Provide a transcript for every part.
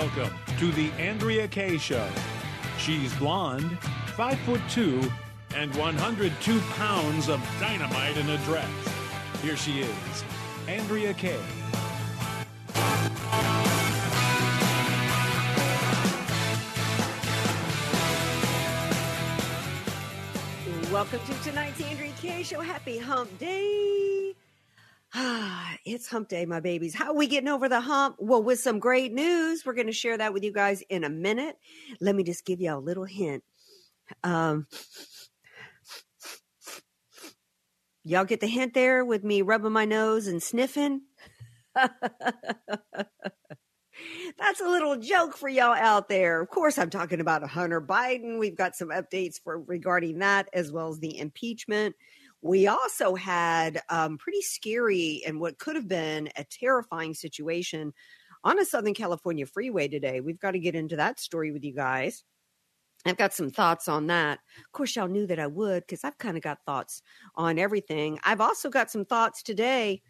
Welcome to the Andrea Kaye Show. She's blonde, five foot two, and 102 pounds of dynamite in a dress. Here she is, Andrea Kaye. Welcome to tonight's Andrea Kaye Show. Happy Hump Day. Ah, it's Hump Day, my babies. How are we getting over the hump? Well, with some great news. We're going to share that with you guys in a minute. Let me just give you a little hint. Um, y'all get the hint there with me rubbing my nose and sniffing? That's a little joke for y'all out there. Of course, I'm talking about Hunter Biden. We've got some updates for regarding that as well as the impeachment. We also had um, pretty scary and what could have been a terrifying situation on a Southern California freeway today. We've got to get into that story with you guys. I've got some thoughts on that. Of course, y'all knew that I would because I've kind of got thoughts on everything. I've also got some thoughts today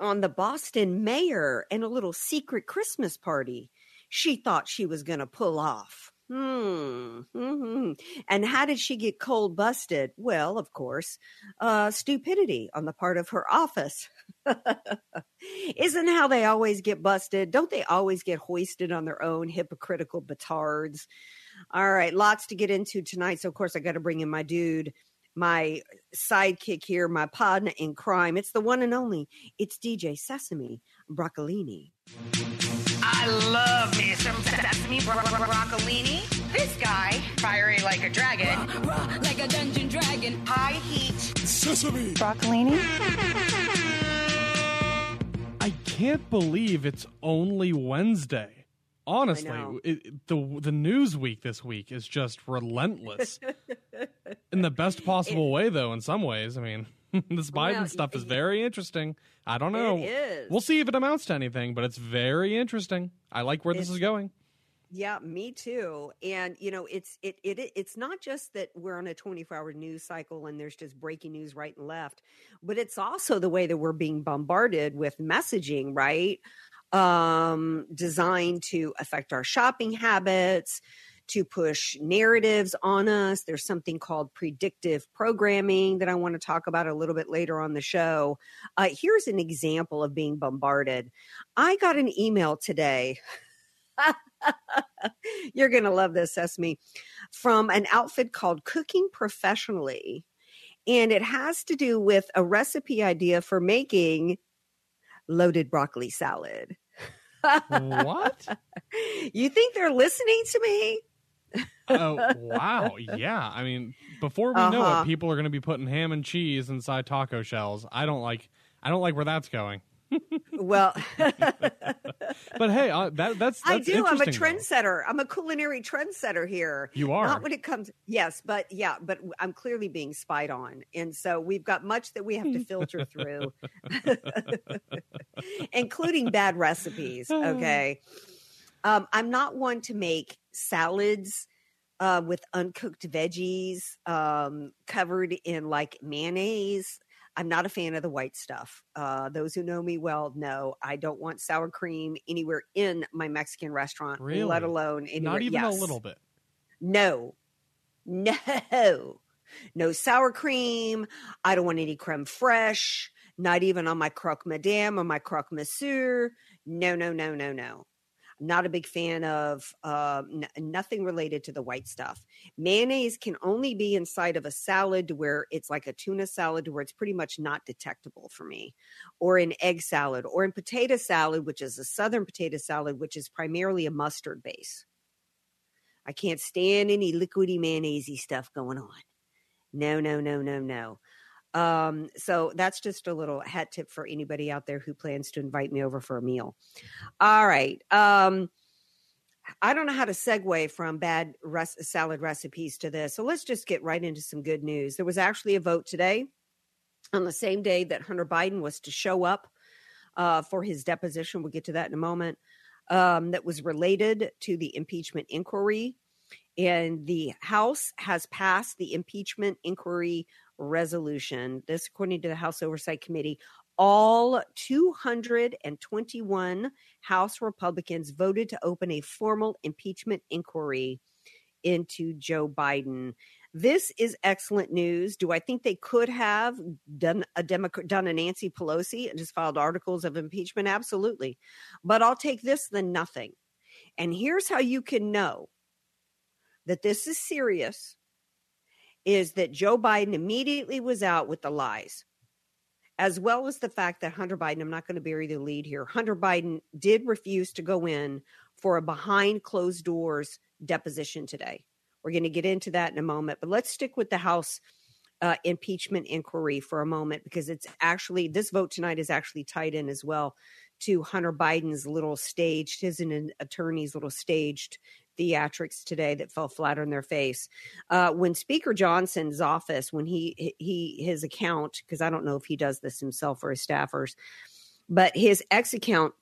on the Boston mayor and a little secret Christmas party she thought she was going to pull off. Hmm. hmm And how did she get cold busted? Well, of course, uh, stupidity on the part of her office. Isn't how they always get busted? Don't they always get hoisted on their own hypocritical petards? All right, lots to get into tonight. So, of course, I got to bring in my dude, my sidekick here, my partner in crime. It's the one and only. It's DJ Sesame Broccolini. I love me some sesame bro- bro- broccolini. This guy, fiery like a dragon, like a dungeon dragon. high heat. Sesame. Broccolini. I can't believe it's only Wednesday. Honestly, it, the the news week this week is just relentless in the best possible way, though. In some ways, I mean, this Biden Well, stuff is very interesting. I don't know. It is. We'll see if it amounts to anything, but it's very interesting. I like where this is going. Yeah, me too. And you know, it's it it it's not just that we're on a 24-hour news cycle and there's just breaking news right and left, but it's also the way that we're being bombarded with messaging, right? Um designed to affect our shopping habits, to push narratives on us. There's something called predictive programming that I want to talk about a little bit later on the show. Uh, here's an example of being bombarded. I got an email today. You're going to love this, Sesame, from an outfit called Cooking Professionally. And it has to do with a recipe idea for making loaded broccoli salad. What? You think they're listening to me? Oh wow, yeah. I mean, before we know Uh-huh. it, people are going to be putting ham and cheese inside taco shells. I don't like. I don't like where that's going. Well, But hey, uh, that that's, that's I do. I'm a interesting, though. trendsetter. I'm a culinary trendsetter here. You are. Not when it comes, yes, but yeah, but I'm clearly being spied on. And so we've got much that we have to filter through, including bad recipes. Okay. Um, I'm not one to make salads uh, with uncooked veggies um, covered in like mayonnaise. I'm not a fan of the white stuff. Uh, those who know me well know I don't want sour cream anywhere in my Mexican restaurant, Really? let alone anywhere. Not even yes. a little bit. No, no, no sour cream. I don't want any creme fraiche. Not even on my croque madame or my croque monsieur. No, no, no, no, no. Not a big fan of uh, n- nothing related to the white stuff. Mayonnaise can only be inside of a salad where it's like a tuna salad where it's pretty much not detectable for me, or in egg salad, or in potato salad, which is a southern potato salad, which is primarily a mustard base. I can't stand any liquidy mayonnaise stuff going on. No, no, no, no, no. Um, so that's just a little hat tip for anybody out there who plans to invite me over for a meal. All right. Um, I don't know how to segue from bad res- salad recipes to this. So let's just get right into some good news. There was actually a vote today on the same day that Hunter Biden was to show up uh, for his deposition. We'll get to that in a moment. Um, that was related to the impeachment inquiry. And the House has passed the impeachment inquiry resolution. This, according to the House Oversight Committee, all 221 House Republicans voted to open a formal impeachment inquiry into Joe Biden. This is excellent news. Do I think they could have done a Democrat, done a Nancy Pelosi and just filed articles of impeachment? Absolutely. But I'll take this than nothing. And here's how you can know that this is serious is that Joe Biden immediately was out with the lies, as well as the fact that Hunter Biden, I'm not going to bury the lead here, Hunter Biden did refuse to go in for a behind closed doors deposition today. We're going to get into that in a moment, but let's stick with the House uh, impeachment inquiry for a moment because it's actually, this vote tonight is actually tied in as well to Hunter Biden's little staged, his and attorney's little staged theatrics today that fell flat on their face. Uh, when Speaker Johnson's office, when he he his account, because I don't know if he does this himself or his staffers, but his ex account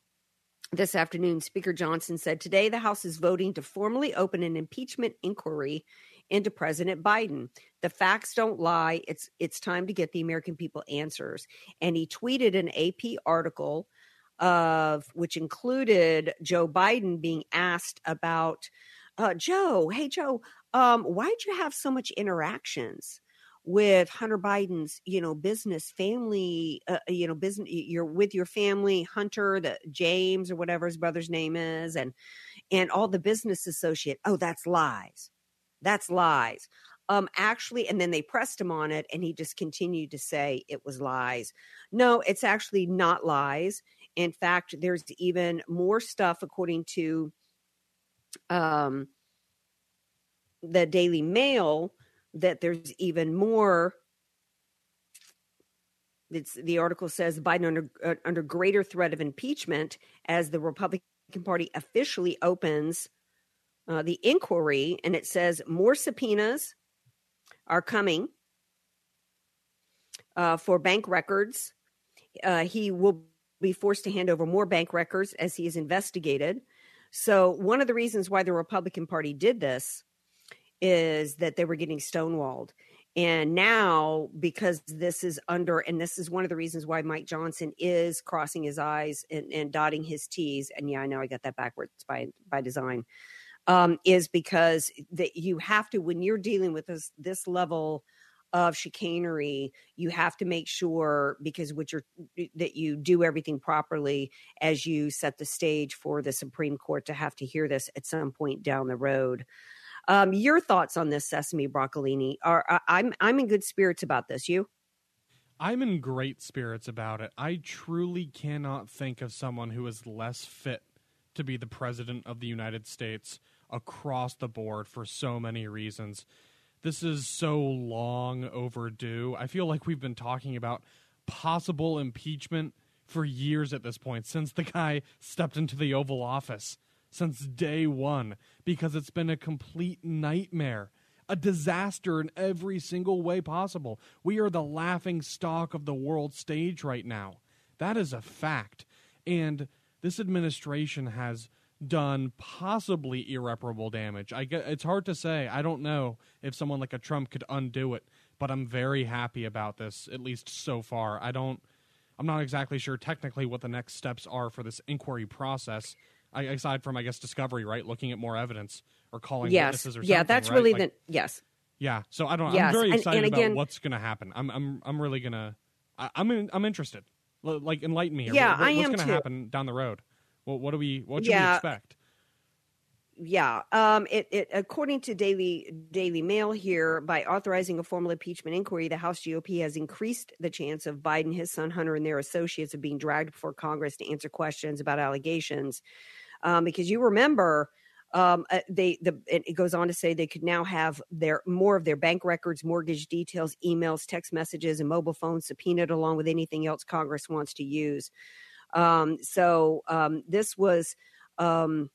this afternoon, Speaker Johnson said today the House is voting to formally open an impeachment inquiry into President Biden. The facts don't lie. It's it's time to get the American people answers. And he tweeted an AP article of which included Joe Biden being asked about uh, Joe, hey Joe, um, why'd you have so much interactions with Hunter Biden's, you know, business family, uh, you know, business, you're with your family, Hunter, the James or whatever his brother's name is, and and all the business associate. Oh, that's lies. That's lies. Um, actually, and then they pressed him on it, and he just continued to say it was lies. No, it's actually not lies. In fact, there's even more stuff according to um, the Daily Mail that there's even more. It's, the article says Biden under uh, under greater threat of impeachment as the Republican Party officially opens uh, the inquiry, and it says more subpoenas are coming uh, for bank records. Uh, he will be forced to hand over more bank records as he is investigated. So, one of the reasons why the Republican Party did this is that they were getting stonewalled. And now, because this is under, and this is one of the reasons why Mike Johnson is crossing his I's and, and dotting his T's, and yeah, I know I got that backwards by by design, um, is because that you have to when you're dealing with this this level of chicanery you have to make sure because what you're that you do everything properly as you set the stage for the supreme court to have to hear this at some point down the road. Um, your thoughts on this sesame broccolini are uh, i'm i'm in good spirits about this you? I'm in great spirits about it. I truly cannot think of someone who is less fit to be the president of the United States across the board for so many reasons this is so long overdue. I feel like we've been talking about possible impeachment for years at this point, since the guy stepped into the Oval Office, since day one, because it's been a complete nightmare, a disaster in every single way possible. We are the laughing stock of the world stage right now. That is a fact. And this administration has done possibly irreparable damage. I get it's hard to say. I don't know if someone like a Trump could undo it, but I'm very happy about this at least so far. I don't I'm not exactly sure technically what the next steps are for this inquiry process. I, aside from I guess discovery, right? Looking at more evidence or calling yes. witnesses or something. Yeah, that's right? really like, the yes. Yeah, so I don't. Yes. I'm very and, excited and again, about what's going to happen. I'm I'm I'm really gonna. I, I'm in, I'm interested. L- like enlighten me. Yeah, what, I what's going to happen down the road? What what do we what should Yeah. we expect? Yeah. Um, it, it according to Daily Daily Mail here, by authorizing a formal impeachment inquiry, the House GOP has increased the chance of Biden, his son Hunter, and their associates of being dragged before Congress to answer questions about allegations. Um, because you remember um, uh, they the it goes on to say they could now have their more of their bank records, mortgage details, emails, text messages, and mobile phones subpoenaed along with anything else Congress wants to use. Um, so um, this was um,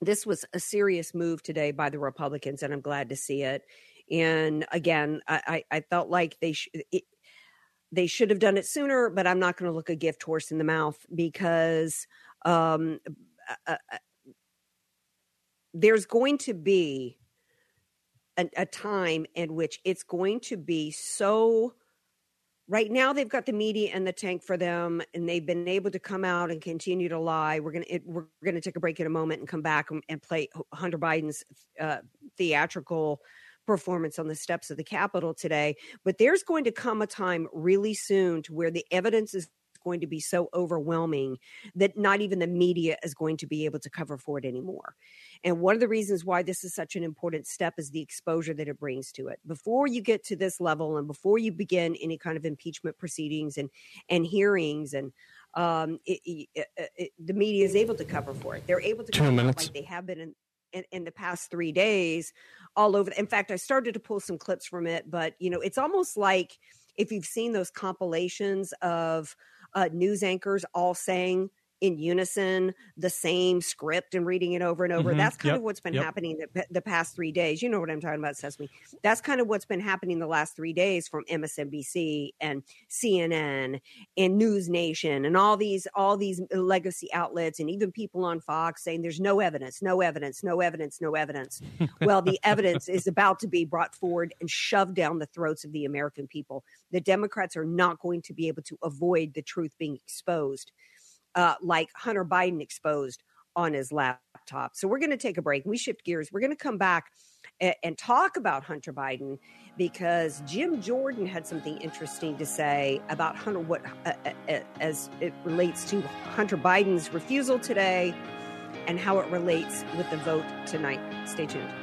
this was a serious move today by the Republicans, and I'm glad to see it. And again, I, I, I felt like they sh- it, they should have done it sooner, but I'm not going to look a gift horse in the mouth because um, uh, uh, there's going to be a, a time in which it's going to be so right now they've got the media and the tank for them and they've been able to come out and continue to lie we're going to we're going to take a break in a moment and come back and, and play hunter biden's uh, theatrical performance on the steps of the capitol today but there's going to come a time really soon to where the evidence is going to be so overwhelming that not even the media is going to be able to cover for it anymore. And one of the reasons why this is such an important step is the exposure that it brings to it. Before you get to this level and before you begin any kind of impeachment proceedings and and hearings and um, it, it, it, the media is able to cover for it. They're able to Two cover minutes. like they have been in, in, in the past three days all over. In fact, I started to pull some clips from it, but you know, it's almost like if you've seen those compilations of uh, news anchors all saying in unison the same script and reading it over and over. Mhm. That's kind Yep. of what's been Yep. happening the, the past three days. You know what I'm talking about, Sesame. That's kind of what's been happening the last three days from MSNBC and CNN and News Nation and all these all these legacy outlets and even people on Fox saying there's no evidence, no evidence, no evidence, no evidence. well, the evidence is about to be brought forward and shoved down the throats of the American people. The Democrats are not going to be able to avoid the truth being exposed uh, like Hunter Biden exposed on his laptop. So we're going to take a break. We shift gears. We're going to come back and, and talk about Hunter Biden because Jim Jordan had something interesting to say about Hunter what uh, uh, as it relates to Hunter Biden's refusal today and how it relates with the vote tonight. Stay tuned.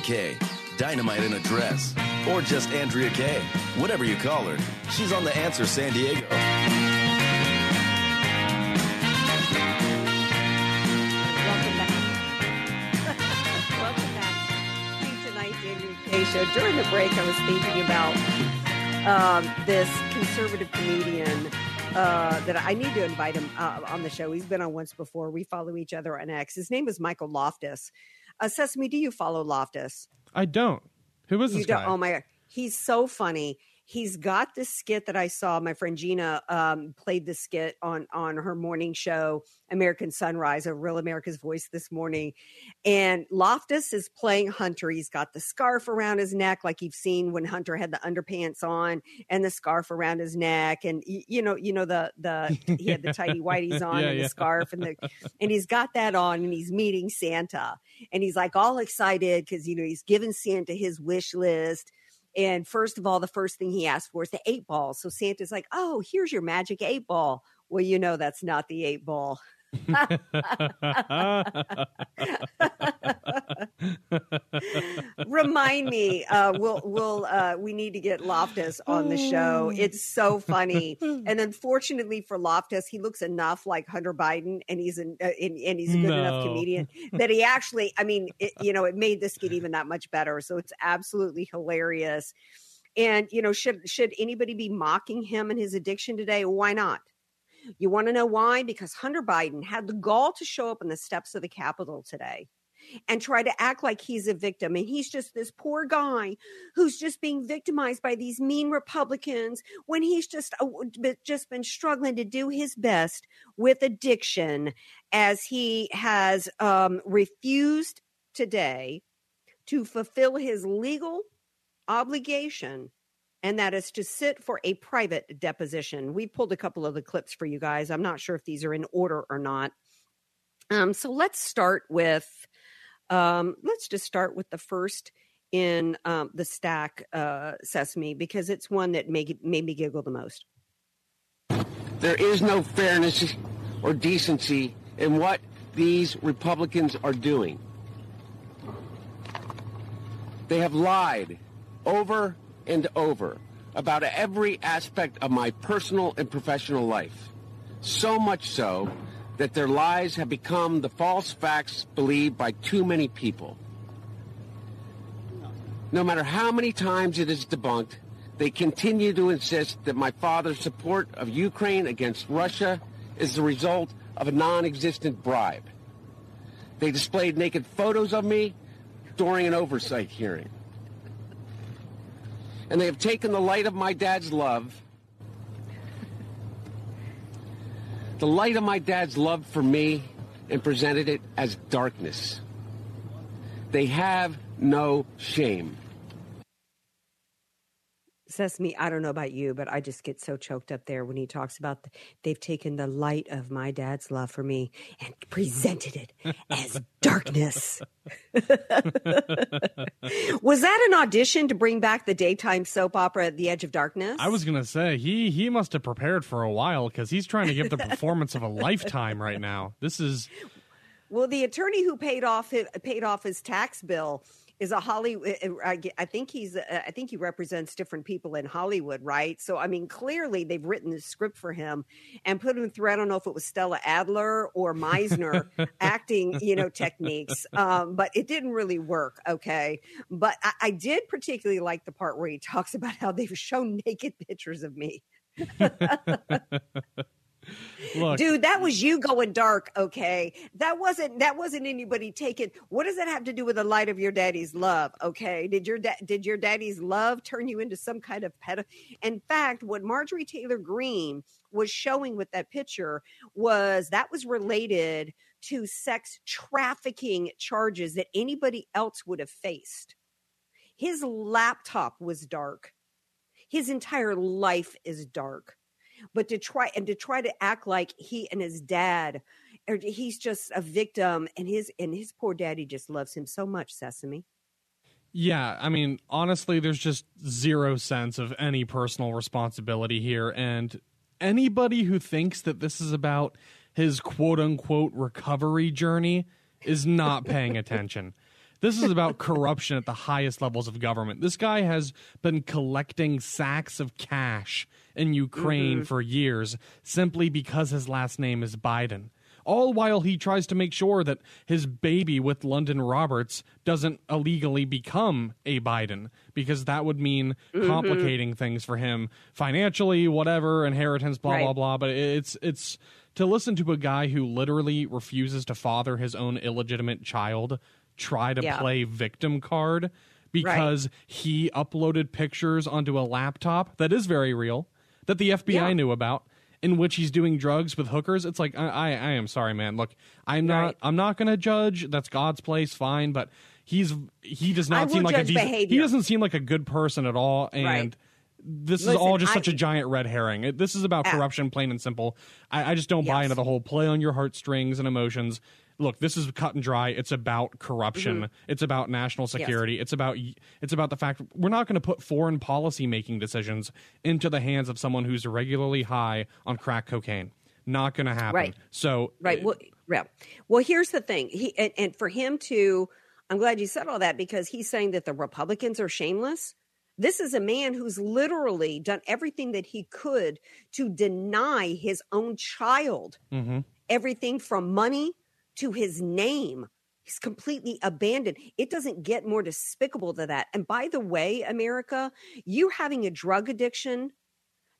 AK, Dynamite in a Dress, or just Andrea Kaye. Whatever you call her, she's on The Answer San Diego. Welcome back. Welcome back to tonight's Andrew Kaye show. During the break, I was thinking about um, this conservative comedian uh, that I need to invite him uh, on the show. He's been on once before. We follow each other on X. His name is Michael Loftus. Uh, Sesame, do you follow Loftus? I don't. Who is You this guy? Oh my god, he's so funny. He's got this skit that I saw. My friend Gina um, played the skit on on her morning show, American Sunrise, a Real America's Voice this morning. And Loftus is playing Hunter. He's got the scarf around his neck, like you've seen when Hunter had the underpants on, and the scarf around his neck, and you know, you know the the he had the tidy whities on Yeah, and yeah. the scarf, and the and he's got that on, and he's meeting Santa, and he's like all excited because you know he's giving Santa his wish list. And first of all, the first thing he asked for is the eight ball. So Santa's like, "Oh, here's your magic eight ball." Well, you know that's not the eight ball. Remind me. Uh, we'll we'll uh, we need to get Loftus on the show. It's so funny. And unfortunately for Loftus, he looks enough like Hunter Biden, and he's an, uh, and, and he's a good enough comedian that he actually. I mean, it, you know, it made this skit even that much better. So it's absolutely hilarious. And you know, should should anybody be mocking him and his addiction today? Why not? You want to know why? Because Hunter Biden had the gall to show up on the steps of the Capitol today and try to act like he's a victim and he's just this poor guy who's just being victimized by these mean Republicans when he's just uh, just been struggling to do his best with addiction as he has um, refused today to fulfill his legal obligation and that is to sit for a private deposition. We pulled a couple of the clips for you guys. I'm not sure if these are in order or not. Um, so let's start with um, let's just start with the first in um, the stack uh, sesame because it's one that made, made me giggle the most. There is no fairness or decency in what these Republicans are doing. They have lied over and over about every aspect of my personal and professional life. So much so that their lies have become the false facts believed by too many people. No matter how many times it is debunked, they continue to insist that my father's support of Ukraine against Russia is the result of a non-existent bribe. They displayed naked photos of me during an oversight hearing. And they have taken the light of my dad's love, the light of my dad's love for me, and presented it as darkness. They have no shame. Sesame, I don't know about you, but I just get so choked up there when he talks about the, they've taken the light of my dad's love for me and presented it as darkness. Was that an audition to bring back the daytime soap opera the edge of darkness? I was gonna say he he must have prepared for a while because he's trying to give the performance of a lifetime right now. This is well, the attorney who paid off his, paid off his tax bill is a Hollywood. Eh, eh, I think he's. Uh, I think he represents different people in Hollywood, right? So I mean, clearly they've written the script for him and put him through. I don't know if it was Stella Adler or Meisner acting, you know, techniques, um, but it didn't really work. Okay, but I, I did particularly like the part where he talks about how they've shown naked pictures of me. Look. Dude, that was you going dark, okay? That wasn't that wasn't anybody taking. What does that have to do with the light of your daddy's love, okay? Did your da- did your daddy's love turn you into some kind of pet? In fact, what Marjorie Taylor Greene was showing with that picture was that was related to sex trafficking charges that anybody else would have faced. His laptop was dark. His entire life is dark but to try and to try to act like he and his dad or he's just a victim and his and his poor daddy just loves him so much sesame yeah, I mean, honestly, there's just zero sense of any personal responsibility here. And anybody who thinks that this is about his quote unquote recovery journey is not paying attention. This is about corruption at the highest levels of government. This guy has been collecting sacks of cash in Ukraine mm-hmm. for years simply because his last name is Biden. All while he tries to make sure that his baby with Lunden Roberts doesn't illegally become a Biden, because that would mean mm-hmm. complicating things for him financially, whatever, inheritance, blah right. blah blah. But it's it's to listen to a guy who literally refuses to father his own illegitimate child try to yeah. play victim card because right. he uploaded pictures onto a laptop that is very real that the FBI yeah. knew about in which he's doing drugs with hookers it's like i i, I am sorry man look i'm not right. i'm not going to judge that's god's place fine but he's he does not seem like a decent, he doesn't seem like a good person at all and right. This Listen, is all just I, such a giant red herring. This is about corruption, plain and simple. I, I just don't yes. buy into the whole play on your heartstrings and emotions look, this is cut and dry. It's about corruption. Mm-hmm. It's about national security. Yes. It's about it's about the fact we're not going to put foreign policy making decisions into the hands of someone who's regularly high on crack cocaine. Not going to happen. Right. So right. Well, yeah. Well, here's the thing. He and, and for him to, I'm glad you said all that because he's saying that the Republicans are shameless. This is a man who's literally done everything that he could to deny his own child mm-hmm. everything from money to his name. He's completely abandoned. It doesn't get more despicable than that. And by the way, America, you having a drug addiction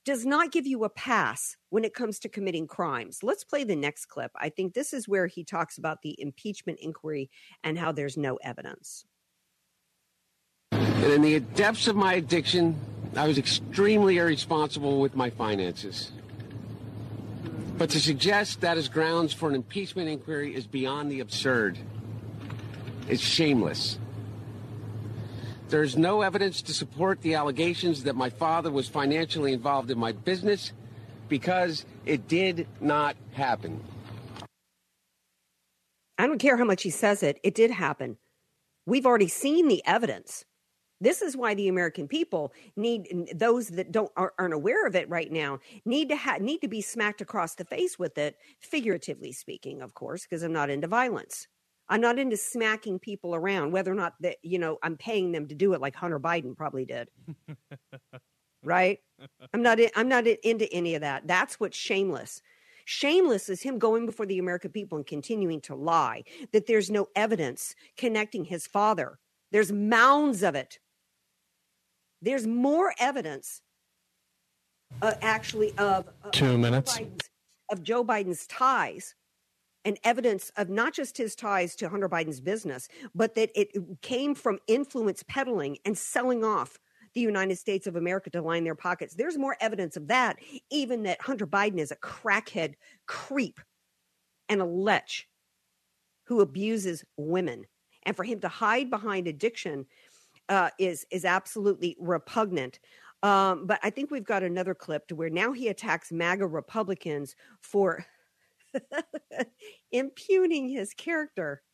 does not give you a pass when it comes to committing crimes. Let's play the next clip. I think this is where he talks about the impeachment inquiry and how there's no evidence. And in the depths of my addiction, I was extremely irresponsible with my finances. But to suggest that is grounds for an impeachment inquiry is beyond the absurd. It's shameless. There's no evidence to support the allegations that my father was financially involved in my business because it did not happen. I don't care how much he says it, it did happen. We've already seen the evidence. This is why the American people need those that don't aren't aware of it right now need to ha- need to be smacked across the face with it, figuratively speaking, of course, because I'm not into violence. I'm not into smacking people around, whether or not that, you know, I'm paying them to do it like Hunter Biden probably did. right? I'm not, I'm not into any of that. That's what's shameless. Shameless is him going before the American people and continuing to lie that there's no evidence connecting his father. There's mounds of it. There's more evidence, uh, actually, of uh, two minutes of Joe Biden's ties and evidence of not just his ties to Hunter Biden's business, but that it came from influence peddling and selling off the United States of America to line their pockets. There's more evidence of that, even that Hunter Biden is a crackhead creep and a lech who abuses women. And for him to hide behind addiction uh, is is absolutely repugnant. Um, but I think we've got another clip to where now he attacks MAGA Republicans for impugning his character.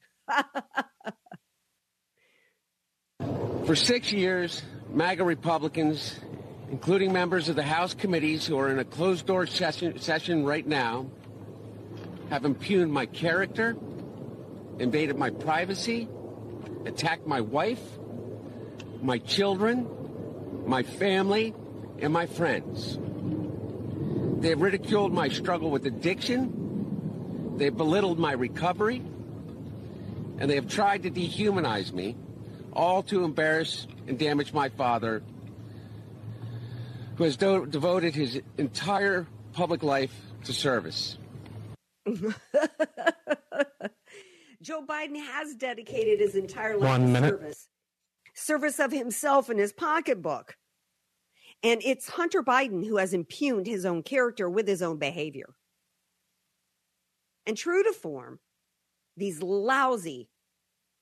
For six years, MAGA Republicans, including members of the House committees who are in a closed door session, session right now, have impugned my character, invaded my privacy, attacked my wife, my children, my family, and my friends. They have ridiculed my struggle with addiction. They have belittled my recovery. And they have tried to dehumanize me all to embarrass and damage my father, who has do- devoted his entire public life to service. Joe Biden has dedicated his entire life One to minute. service, service of himself and his pocketbook. And it's Hunter Biden who has impugned his own character with his own behavior. And true to form, these lousy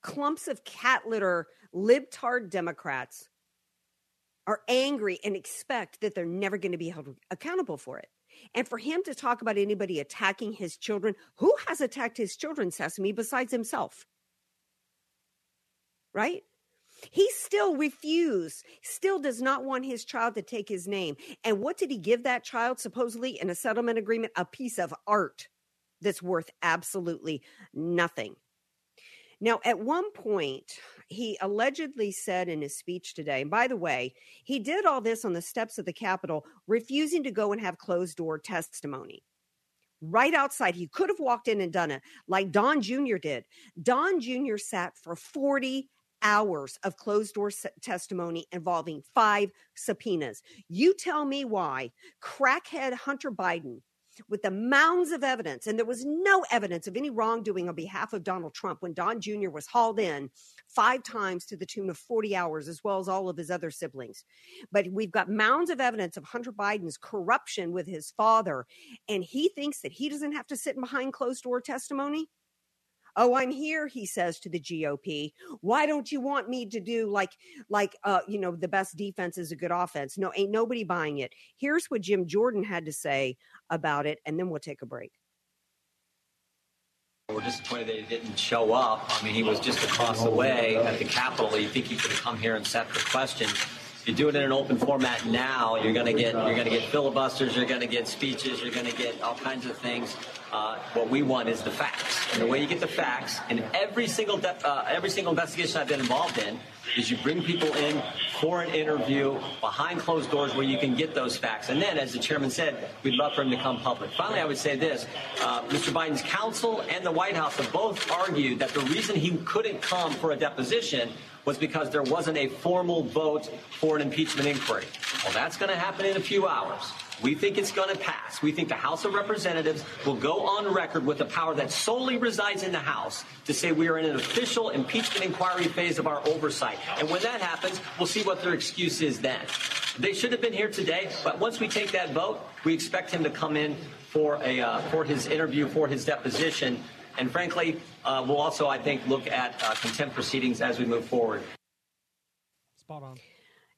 clumps of cat litter libtard Democrats are angry and expect that they're never going to be held accountable for it. And for him to talk about anybody attacking his children, who has attacked his children, Sesame, besides himself? Right? He still refused, still does not want his child to take his name. And what did he give that child, supposedly, in a settlement agreement? A piece of art that's worth absolutely nothing. Now, at one point, he allegedly said in his speech today, and by the way, he did all this on the steps of the Capitol, refusing to go and have closed door testimony. Right outside, he could have walked in and done it like Don Jr. did. Don Jr. sat for 40 hours of closed door testimony involving five subpoenas. You tell me why crackhead Hunter Biden with the mounds of evidence, and there was no evidence of any wrongdoing on behalf of Donald Trump when Don Jr. was hauled in five times to the tune of 40 hours, as well as all of his other siblings. But we've got mounds of evidence of Hunter Biden's corruption with his father, and he thinks that he doesn't have to sit behind closed door testimony. Oh, I'm here, he says to the GOP. Why don't you want me to do like like uh, you know, the best defense is a good offense? No, ain't nobody buying it. Here's what Jim Jordan had to say about it, and then we'll take a break. We're disappointed that he didn't show up. I mean, he was just across the way at the Capitol. You think he could come here and sat for questions? You do it in an open format now, you're going to get you're going to get filibusters, you're going to get speeches, you're going to get all kinds of things. Uh, what we want is the facts, and the way you get the facts in every single de- uh, every single investigation I've been involved in is you bring people in for an interview behind closed doors where you can get those facts. And then, as the chairman said, we'd love for him to come public. Finally, I would say this uh, Mr. Biden's counsel and the White House have both argued that the reason he couldn't come for a deposition was because there wasn't a formal vote for an impeachment inquiry. Well, that's going to happen in a few hours. We think it's going to pass. We think the House of Representatives will go on record with the power that solely resides in the House to say we are in an official impeachment inquiry phase of our oversight. And when that happens, we'll see what their excuse is then. They should have been here today, but once we take that vote, we expect him to come in for a uh, for his interview, for his deposition, and frankly, uh, we'll also, I think, look at uh, contempt proceedings as we move forward. Spot on.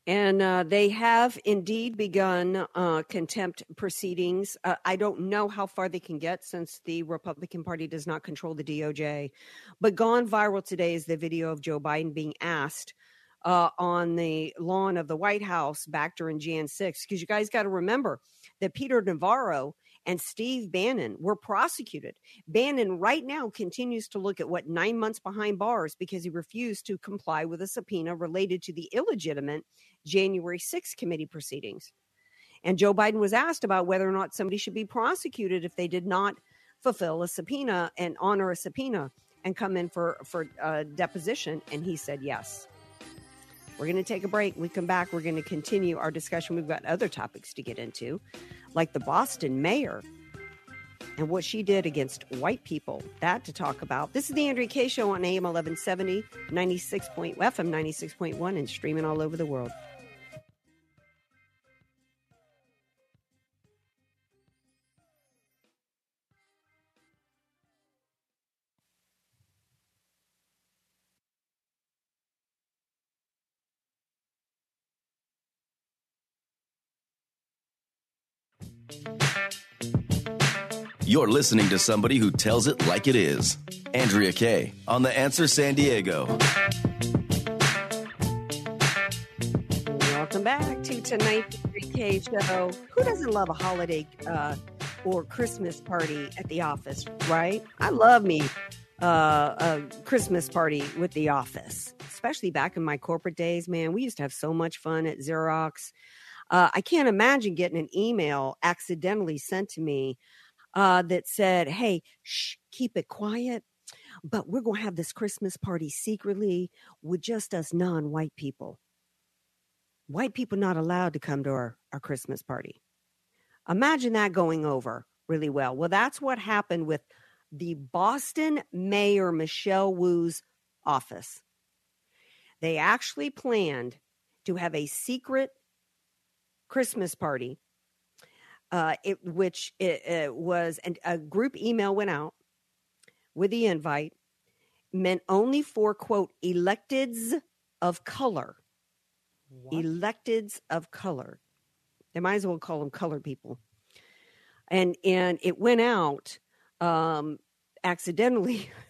And uh, they have indeed begun uh, contempt proceedings. Uh, I don't know how far they can get since the Republican Party does not control the DOJ. But gone viral today is the video of Joe Biden being asked uh, on the lawn of the White House back during Jan 6. Because you guys got to remember that Peter Navarro and Steve Bannon were prosecuted. Bannon right now continues to look at what nine months behind bars because he refused to comply with a subpoena related to the illegitimate January 6th committee proceedings. And Joe Biden was asked about whether or not somebody should be prosecuted if they did not fulfill a subpoena and honor a subpoena and come in for for uh, deposition, and he said yes. We're going to take a break. We come back, we're going to continue our discussion. We've got other topics to get into, like the Boston mayor and what she did against white people. That to talk about. This is the Andrea Kaye Show on AM 1170, 96 point, FM 96.1, and streaming all over the world. You're listening to somebody who tells it like it is. Andrea Kaye on The Answer San Diego. Welcome back to tonight's Kaye show. Who doesn't love a holiday uh, or Christmas party at the office, right? I love me uh, a Christmas party with the office, especially back in my corporate days. Man, we used to have so much fun at Xerox. Uh, I can't imagine getting an email accidentally sent to me uh, that said, "Hey, shh, keep it quiet." But we're going to have this Christmas party secretly with just us non white people. White people not allowed to come to our, our Christmas party. Imagine that going over really well. Well, that's what happened with the Boston Mayor Michelle Wu's office. They actually planned to have a secret Christmas party uh, it, which it, was and a group email went out with the invite meant only for quote electeds of color. What? electeds of color. They might as well call them colored people. And and it went out um accidentally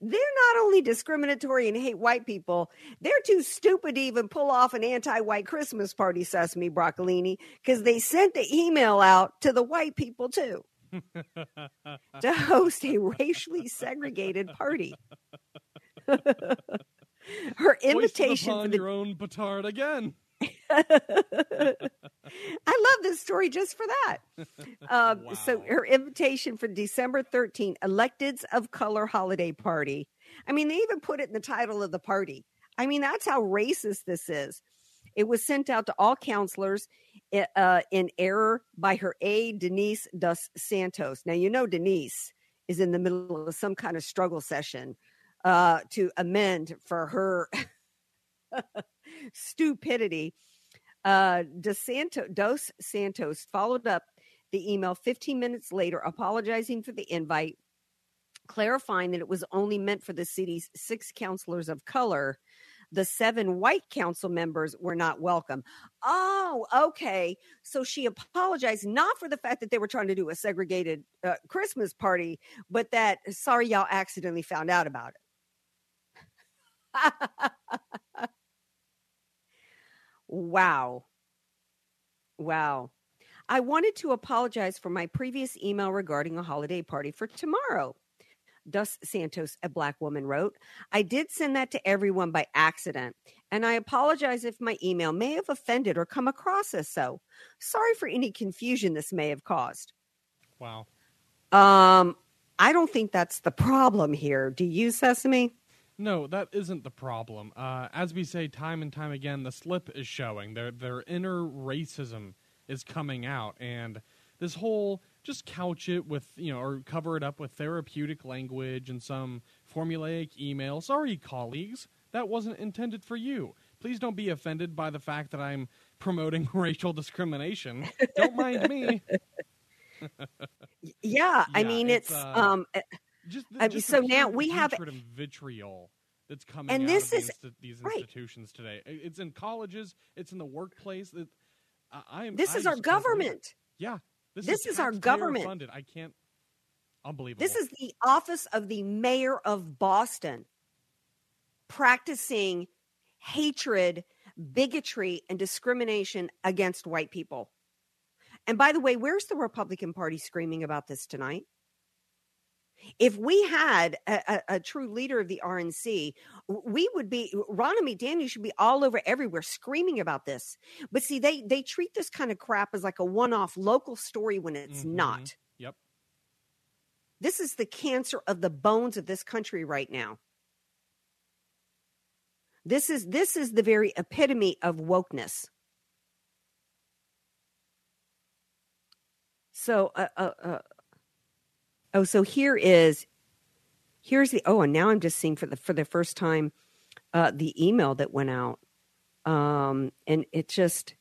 they're not only discriminatory and hate white people, they're too stupid to even pull off an anti white Christmas party, Sesame Broccolini, because they sent the email out to the white people too to host a racially segregated party. Her invitation for the, your own petard again. I love this story just for that. Um, wow. So, her invitation for December 13th, Electeds of Color Holiday Party. I mean, they even put it in the title of the party. I mean, that's how racist this is. It was sent out to all counselors eh, uh, in error by her aide, Denise Dos Santos. Now, you know, Denise is in the middle of some kind of struggle session uh, to amend for her stupidity. Uh, Dos, Dos Santos followed up the email 15 minutes later, apologizing for the invite, clarifying that it was only meant for the city's six counselors of color. The seven white council members were not welcome. Oh, okay. So she apologized not for the fact that they were trying to do a segregated uh, Christmas party, but that, sorry, y'all accidentally found out about it. Wow. Wow. I wanted to apologize for my previous email regarding a holiday party for tomorrow. Dos Santos, a black woman, wrote, I did send that to everyone by accident, and I apologize if my email may have offended or come across as so. Sorry for any confusion this may have caused. Wow. Um, I don't think that's the problem here. Do you, Sesame? No, that isn't the problem. Uh, as we say time and time again, the slip is showing. Their their inner racism is coming out, and this whole just couch it with you know or cover it up with therapeutic language and some formulaic email. Sorry, colleagues, that wasn't intended for you. Please don't be offended by the fact that I'm promoting racial discrimination. Don't mind me. yeah, yeah, I mean it's, it's uh, um just, I mean, so now we have vitriol that's coming and this is insti- these right. institutions today. It's in colleges, it's in the workplace. It, I, am. This I is our government. Yeah, this, this is, is our government. Funded. I can't. Unbelievable. This is the office of the mayor of Boston, practicing hatred, bigotry, and discrimination against white people. And by the way, where's the Republican Party screaming about this tonight? If we had a, a, a, true leader of the RNC, we would be Ronna McDaniel should be all over everywhere screaming about this. But see, they they treat this kind of crap as like a one-off local story when it's mm-hmm. not. Yep. This is the cancer of the bones of this country right now. This is this is the very epitome of wokeness. So, uh, uh, uh, oh, so here is here's the oh, and now I'm just seeing for the for the first time uh, the email that went out, um, and it just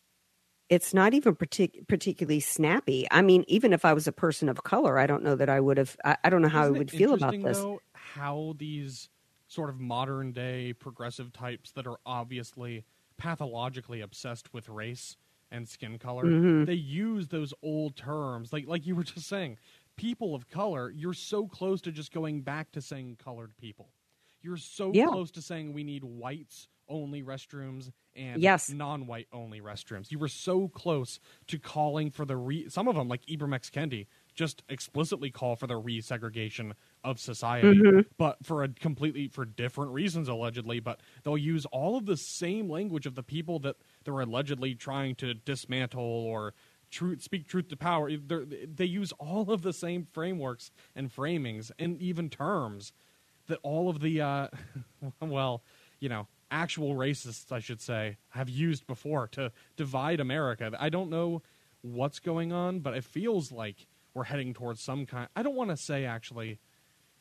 it's not even partic- particularly snappy. I mean, even if I was a person of color, I don't know that I would have. I, I don't know how Isn't I would feel about this. Though, how these sort of modern day progressive types that are obviously pathologically obsessed with race and skin color mm-hmm. they use those old terms like like you were just saying people of color you're so close to just going back to saying colored people you're so yeah. close to saying we need whites only restrooms and yes. non-white only restrooms. You were so close to calling for the re- some of them like Ibram X Kendi just explicitly call for the resegregation of society, mm-hmm. but for a completely for different reasons allegedly. But they'll use all of the same language of the people that they're allegedly trying to dismantle or truth speak truth to power. They're, they use all of the same frameworks and framings and even terms that all of the uh, well, you know, actual racists, I should say, have used before to divide America. I don't know what's going on, but it feels like we're heading towards some kind. I don't want to say actually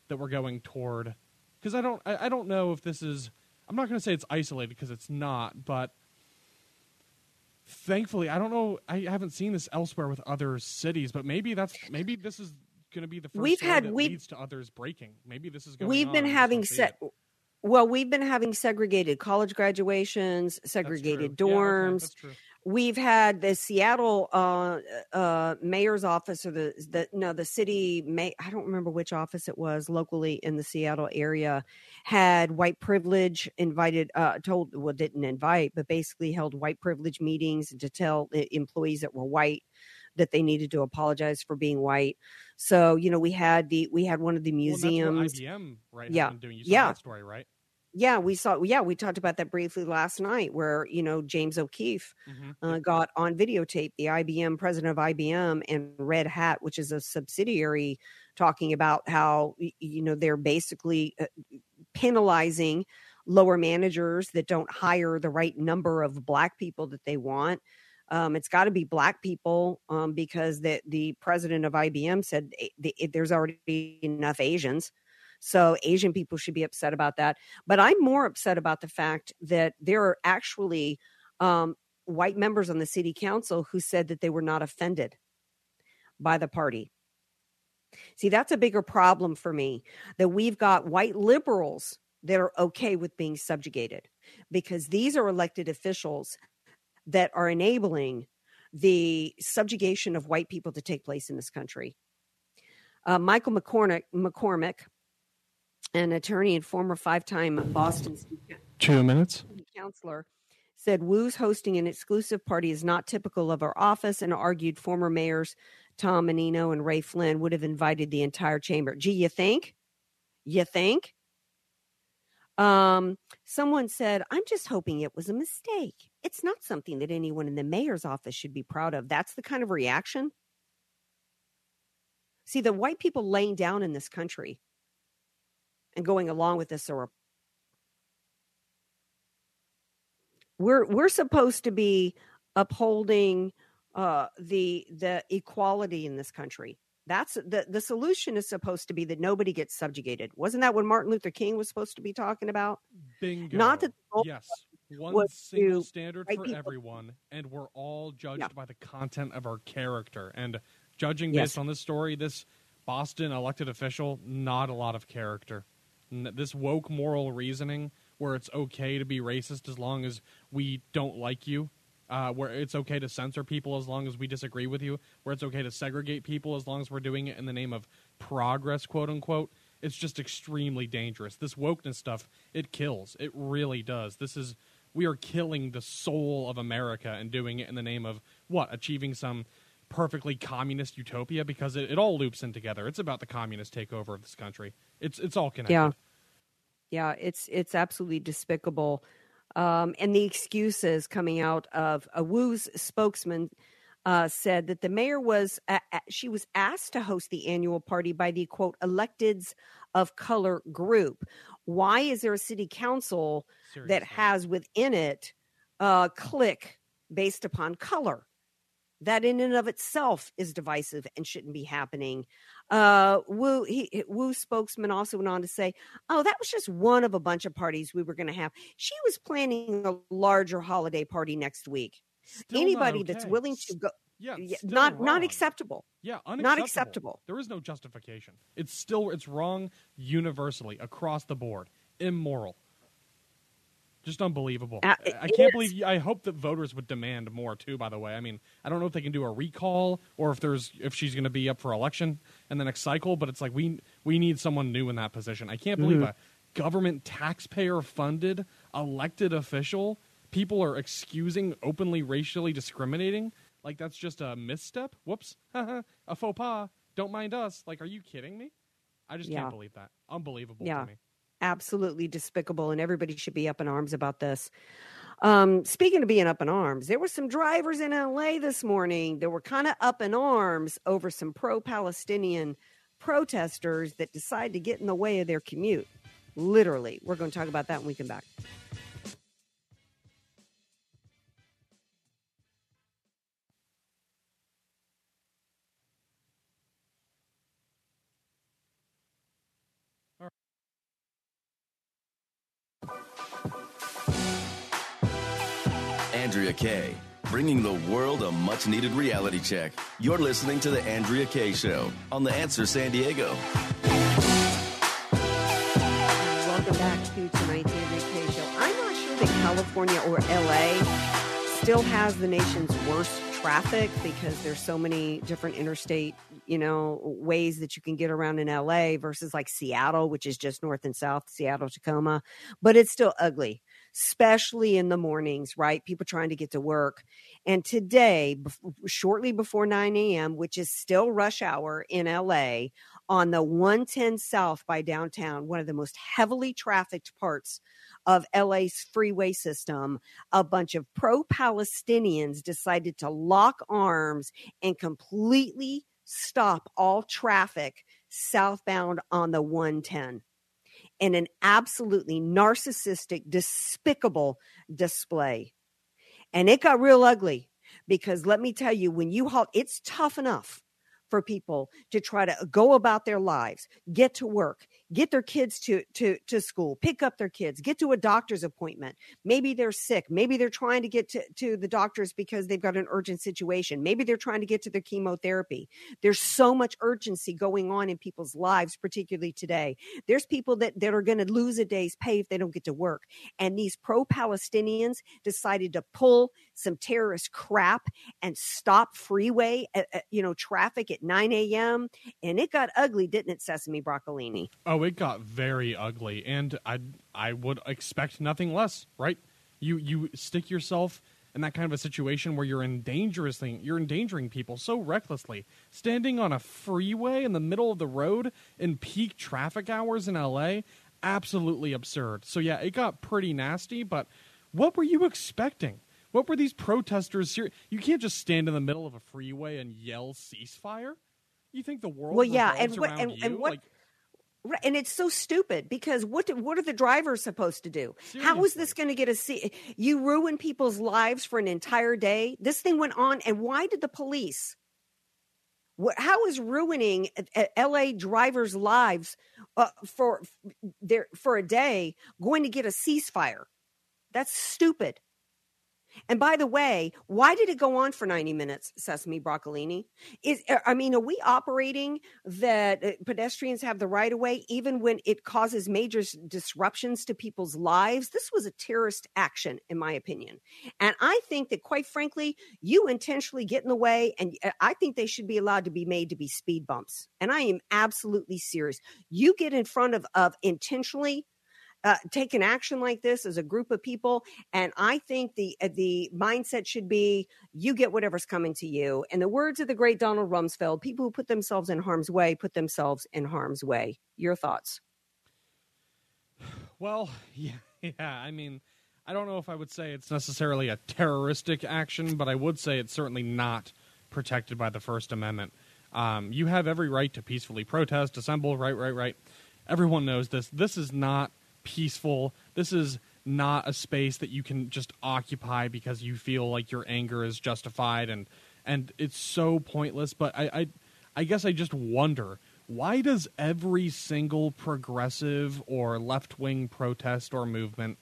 that we're going toward because I don't. I, I don't know if this is. I'm not going to say it's isolated because it's not, but thankfully, I don't know. I haven't seen this elsewhere with other cities, but maybe that's maybe this is going to be the 1st we've had that we leads to others breaking. Maybe this is going. We've been having set. Well, we've been having segregated college graduations, segregated dorms. Yeah, okay, we've had the Seattle uh, uh, mayor's office or the the no the city may I don't remember which office it was locally in the Seattle area had white privilege invited uh, told well didn't invite but basically held white privilege meetings to tell employees that were white that they needed to apologize for being white. So you know we had the we had one of the museums. Well, IBM right yeah doing. You yeah that story right yeah, we saw. Yeah, we talked about that briefly last night, where you know James O'Keefe mm-hmm. uh, got on videotape the IBM president of IBM and Red Hat, which is a subsidiary, talking about how you know they're basically uh, penalizing lower managers that don't hire the right number of black people that they want. Um, it's got to be black people um, because the the president of IBM said eh, the, there's already enough Asians. So Asian people should be upset about that. But I'm more upset about the fact that there are actually um, white members on the city council who said that they were not offended by the party. See, that's a bigger problem for me that we've got white liberals that are okay with being subjugated because these are elected officials that are enabling the subjugation of white people to take place in this country. Uh, Michael McCormack, McCormack an attorney and former five-time Boston two minutes counselor, said Wu's hosting an exclusive party is not typical of our office, and argued former mayors Tom Menino and Ray Flynn would have invited the entire chamber. Gee, you think? You think? Um, someone said, I'm just hoping it was a mistake. It's not something that anyone in the mayor's office should be proud of. That's the kind of reaction. See, the white people laying down in this country and going along with this or we're we're supposed to be upholding uh, the the equality in this country. That's the the solution is supposed to be that nobody gets subjugated. Wasn't that what Martin Luther King was supposed to be talking about? Bingo. Not that yes, one single standard for people. everyone, and we're all judged yeah. by the content of our character. And judging yes. based on this story, this Boston elected official, not a lot of character this woke moral reasoning where it's okay to be racist as long as we don't like you, uh, where it's okay to censor people as long as we disagree with you, where it's okay to segregate people as long as we're doing it in the name of progress, quote unquote. It's just extremely dangerous. This wokeness stuff, it kills. It really does. This is we are killing the soul of America and doing it in the name of what? Achieving some perfectly communist utopia because it, it all loops in together. It's about the communist takeover of this country. It's it's all connected. Yeah. Yeah, it's it's absolutely despicable. Um, and the excuses coming out of a Wu's spokesman uh, said that the mayor was uh, she was asked to host the annual party by the quote electeds of color group. Why is there a city council Seriously. that has within it a clique based upon color? That in and of itself is divisive and shouldn't be happening. Uh, Wu he, Wu spokesman also went on to say, "Oh, that was just one of a bunch of parties we were going to have. She was planning a larger holiday party next week. Still Anybody okay. that's willing to go." Yeah, not wrong. not acceptable. Yeah, unacceptable. not acceptable. There is no justification. It's still it's wrong universally across the board. Immoral. Just unbelievable. Uh, I can't is. believe. I hope that voters would demand more too. By the way, I mean, I don't know if they can do a recall or if there's if she's going to be up for election in the next cycle. But it's like we we need someone new in that position. I can't believe mm-hmm. a government taxpayer funded elected official people are excusing openly racially discriminating. Like that's just a misstep. Whoops, a faux pas. Don't mind us. Like, are you kidding me? I just yeah. can't believe that. Unbelievable yeah. to me absolutely despicable, and everybody should be up in arms about this. Um, speaking of being up in arms, there were some drivers in LA this morning that were kind of up in arms over some pro Palestinian protesters that decided to get in the way of their commute. Literally. We're going to talk about that when we come back. Andrea bringing the world a much needed reality check. You're listening to The Andrea Kaye Show on The Answer San Diego. Welcome back to tonight's Andrea Kaye Show. I'm not sure that California or LA still has the nation's worst traffic because there's so many different interstate, you know, ways that you can get around in LA versus like Seattle, which is just north and south, Seattle, Tacoma, but it's still ugly especially in the mornings, right? People trying to get to work. And today, shortly before 9 a.m., which is still rush hour in LA, on the 110 South by downtown, one of the most heavily trafficked parts of LA's freeway system, a bunch of pro Palestinians decided to lock arms and completely stop all traffic southbound on the 110 in an absolutely narcissistic, despicable display. And it got real ugly because let me tell you, when you halt, it's tough enough for people to try to go about their lives, get to work, get their kids to to to school, pick up their kids, get to a doctor's appointment. Maybe they're sick, maybe they're trying to get to, to the doctors because they've got an urgent situation. Maybe they're trying to get to their chemotherapy. There's so much urgency going on in people's lives, particularly today. There's people that, that are going to lose a day's pay if they don't get to work. And these pro-Palestinians decided to pull some terrorist crap and stop freeway, uh, uh, you know, traffic at 9 a.m. And it got ugly, didn't it, Sesame Broccolini? Oh, it got very ugly, and I I would expect nothing less, right? You you stick yourself in that kind of a situation where you're endangering you're endangering people so recklessly, standing on a freeway in the middle of the road in peak traffic hours in LA, absolutely absurd. So yeah, it got pretty nasty, but what were you expecting? What were these protesters? You can't just stand in the middle of a freeway and yell ceasefire. You think the world? Well, yeah, and what, and, and, what? Like, and it's so stupid because what do, what are the drivers supposed to do? Seriously. How is this going to get a see? You ruin people's lives for an entire day. This thing went on, and why did the police? What, how is ruining L.A. drivers' lives uh, for their for a day going to get a ceasefire? That's stupid. And by the way, why did it go on for 90 minutes, Sesame Broccolini? Is uh, I mean, are we operating that uh, pedestrians have the right of way even when it causes major disruptions to people's lives? This was a terrorist action, in my opinion. And I think that, quite frankly, you intentionally get in the way, and uh, I think they should be allowed to be made to be speed bumps. And I am absolutely serious. You get in front of, of intentionally uh, taken action like this as a group of people, and I think the uh, the mindset should be you get whatever's coming to you. And the words of the great Donald Rumsfeld, people who put themselves in harm's way put themselves in harm's way. Your thoughts? Well, yeah, yeah. I mean, I don't know if I would say it's necessarily a terroristic action, but I would say it's certainly not protected by the First Amendment. Um, you have every right to peacefully protest, assemble, right, right, right. Everyone knows this. This is not peaceful. This is not a space that you can just occupy because you feel like your anger is justified and and it's so pointless. But I I, I guess I just wonder why does every single progressive or left wing protest or movement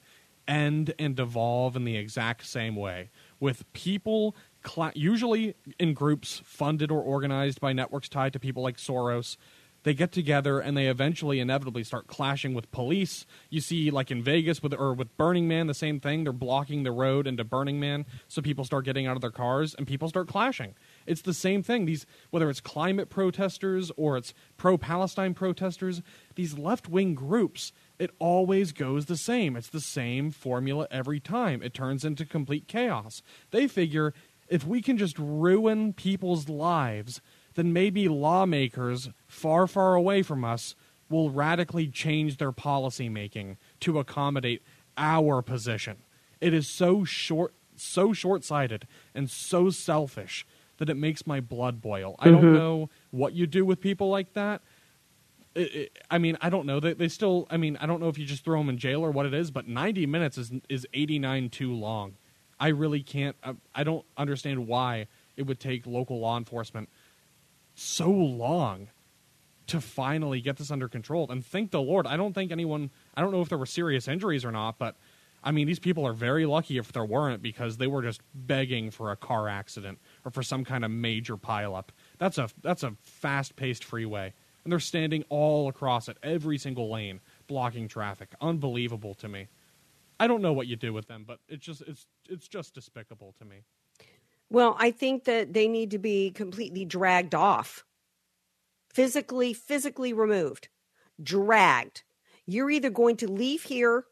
end and evolve in the exact same way with people cl- usually in groups funded or organized by networks tied to people like Soros they get together and they eventually inevitably start clashing with police. You see, like in Vegas with or with Burning Man, the same thing. They're blocking the road into Burning Man, so people start getting out of their cars and people start clashing. It's the same thing. These whether it's climate protesters or it's pro-Palestine protesters, these left-wing groups, it always goes the same. It's the same formula every time. It turns into complete chaos. They figure if we can just ruin people's lives, then maybe lawmakers far, far away from us will radically change their policy making to accommodate our position. It is so short so short-sighted and so selfish that it makes my blood boil. I don't Mm-hmm. know what you do with people like that. It, it, I mean, I don't know. They, they still. I mean, I don't know if you just throw them in jail or what it is. But ninety minutes is is eighty nine too long. I really can't. I, I don't understand why it would take local law enforcement so long to finally get this under control. And thank the Lord, I don't think anyone. I don't know if there were serious injuries or not, but I mean, these people are very lucky if there weren't because they were just begging for a car accident or for some kind of major pileup. That's a that's a fast paced freeway, and they're standing all across it, every single lane, blocking traffic. Unbelievable to me. I don't know what you do with them, but it's just it's it's just despicable to me. Well, I think that they need to be completely dragged off, physically, physically removed, dragged. You're either going to leave here,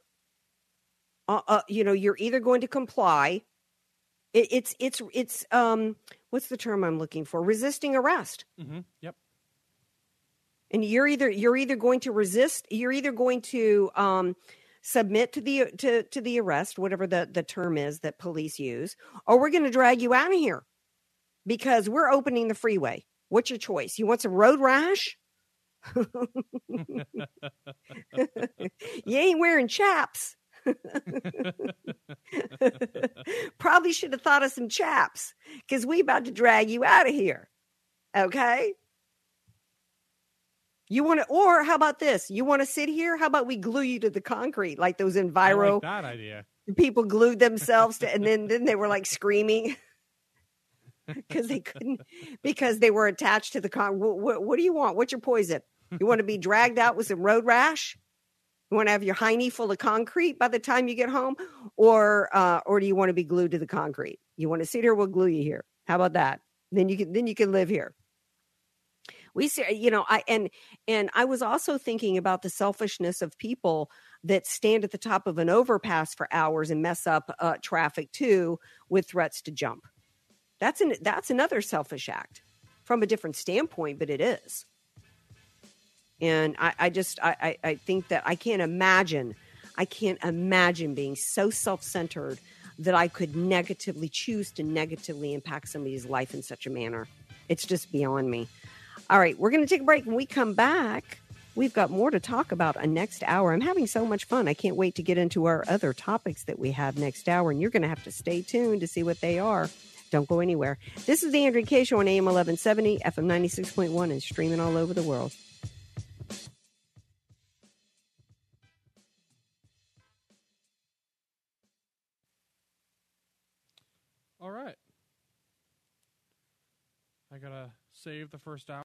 uh, uh, you know, you're either going to comply. It, it's it's it's um, what's the term I'm looking for? Resisting arrest. Mm-hmm. Yep. and you're either you're either going to resist you're either going to um, submit to the to to the arrest whatever the the term is that police use or we're going to drag you out of here because we're opening the freeway. What's your choice? You want some road rash? You ain't wearing chaps. Probably should have thought of some chaps because we about to drag you out of here okay you want to, or how about this? You want to sit here? How about we glue you to the concrete like those Enviro like that idea. people glued themselves to, and then then they were like screaming because they couldn't because they were attached to the con. What, what, what do you want? What's your poison? You want to be dragged out with some road rash? You want to have your hiney full of concrete by the time you get home, or uh, or do you want to be glued to the concrete? You want to sit here? We'll glue you here. How about that? Then you can then you can live here we see you know i and and i was also thinking about the selfishness of people that stand at the top of an overpass for hours and mess up uh, traffic too with threats to jump. That's an that's another selfish act from a different standpoint but it is. And i i just i i, think that i can't imagine i can't imagine being so self-centered that i could negatively choose to negatively impact somebody's life in such a manner. It's just beyond me all right, we're going to take a break. When we come back, we've got more to talk about a next hour. I'm having so much fun. I can't wait to get into our other topics that we have next hour, and you're going to have to stay tuned to see what they are. Don't go anywhere. This is the Andrea Kaye Show on AM 1170, FM 96.1, and streaming all over the world. All right. I gotta save the first hour.